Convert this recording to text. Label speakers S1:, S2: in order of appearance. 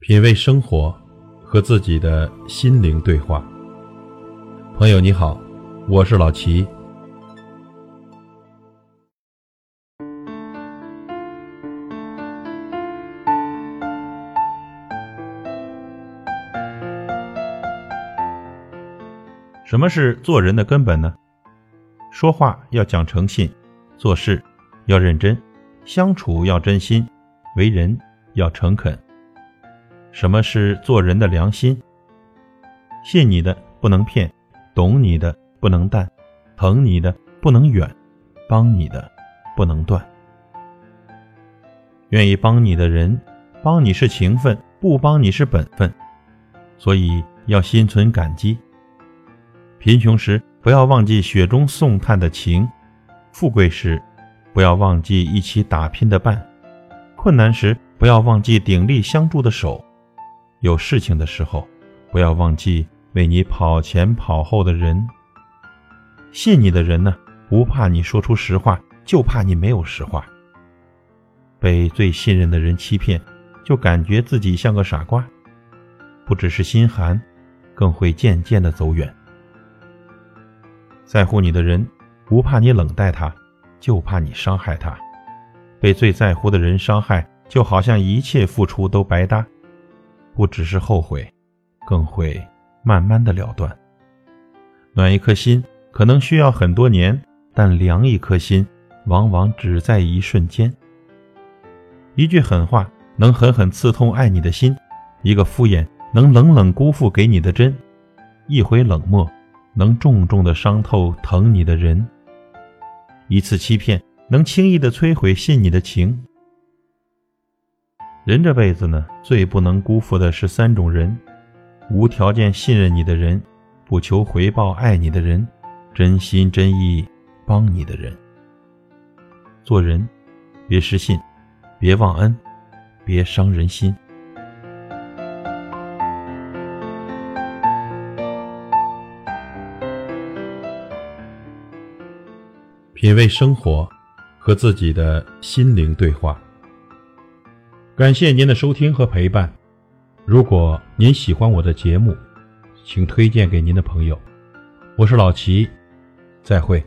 S1: 品味生活，和自己的心灵对话。朋友你好，我是老齐。什么是做人的根本呢？说话要讲诚信，做事要认真，相处要真心，为人要诚恳。什么是做人的良心？信你的不能骗，懂你的不能淡，疼你的不能远，帮你的不能断。愿意帮你的人，帮你是情分，不帮你是本分，所以要心存感激。贫穷时不要忘记雪中送炭的情，富贵时不要忘记一起打拼的伴，困难时不要忘记鼎力相助的手。有事情的时候，不要忘记为你跑前跑后的人。信你的人呢，不怕你说出实话，就怕你没有实话。被最信任的人欺骗，就感觉自己像个傻瓜，不只是心寒，更会渐渐的走远。在乎你的人，不怕你冷待他，就怕你伤害他。被最在乎的人伤害，就好像一切付出都白搭。不只是后悔，更会慢慢的了断。暖一颗心可能需要很多年，但凉一颗心往往只在一瞬间。一句狠话能狠狠刺痛爱你的心，一个敷衍能冷冷辜负给你的真，一回冷漠能重重的伤透疼你的人，一次欺骗能轻易的摧毁信你的情。人这辈子呢，最不能辜负的是三种人：无条件信任你的人，不求回报爱你的人，真心真意帮你的人。做人，别失信，别忘恩，别伤人心。品味生活，和自己的心灵对话。感谢您的收听和陪伴。如果您喜欢我的节目，请推荐给您的朋友。我是老齐，再会。